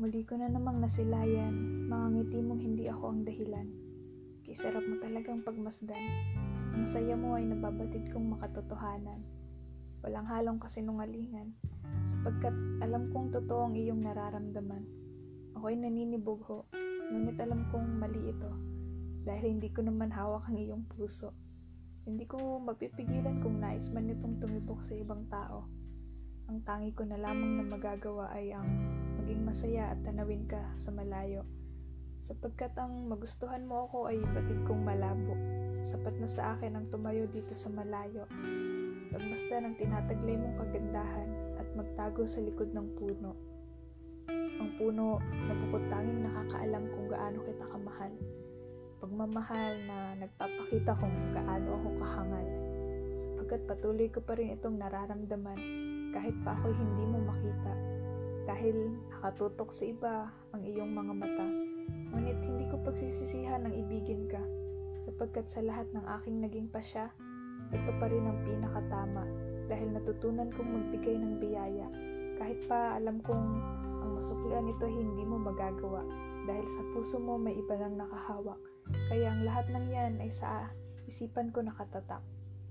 ko na namang nasilayan, mga ngiti mong hindi ako ang dahilan. Kisarap mo talagang pagmasdan. Ang saya mo ay nababatid kong makatotohanan. Walang halong kasinungalingan, sapagkat alam kong totoo ang iyong nararamdaman. Ako'y naninibog ngunit alam kong mali ito, dahil hindi ko naman hawak ang iyong puso. Hindi ko mapipigilan kung nais man nitong tumibok sa ibang tao. Ang tangi ko na lamang na magagawa ay ang maging masaya at tanawin ka sa malayo. Sapagkat ang magustuhan mo ako ay batid kong malabo. Sapat na sa akin ang tumayo dito sa malayo. Pagmasdan ang tinataglay mong kagandahan at magtago sa likod ng puno. Ang puno na tanging nakakaalam kung gaano kita kamahal. Pagmamahal na nagpapakita kung gaano ako kahangal. Sapagkat patuloy ko pa rin itong nararamdaman kahit pa ako'y hindi mo makita. Dahil nakatutok sa iba ang iyong mga mata. Ngunit hindi ko pagsisisihan ang ibigin ka sapagkat sa lahat ng aking naging pasya, ito pa rin ang pinakatama dahil natutunan kong magbigay ng biyaya kahit pa alam kong ang masuklian nito hindi mo magagawa dahil sa puso mo may iba nang nakahawak. Kaya ang lahat ng yan ay sa isipan ko nakatatak.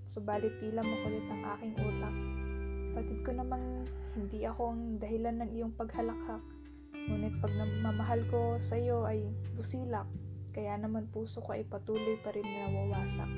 Subalit tila makulit ang aking utak. Patid ko namang hindi ako ang dahilan ng iyong paghalakhak. Ngunit pag namamahal ko sa iyo ay busilak. Kaya naman puso ko ay patuloy pa rin na nawawasak.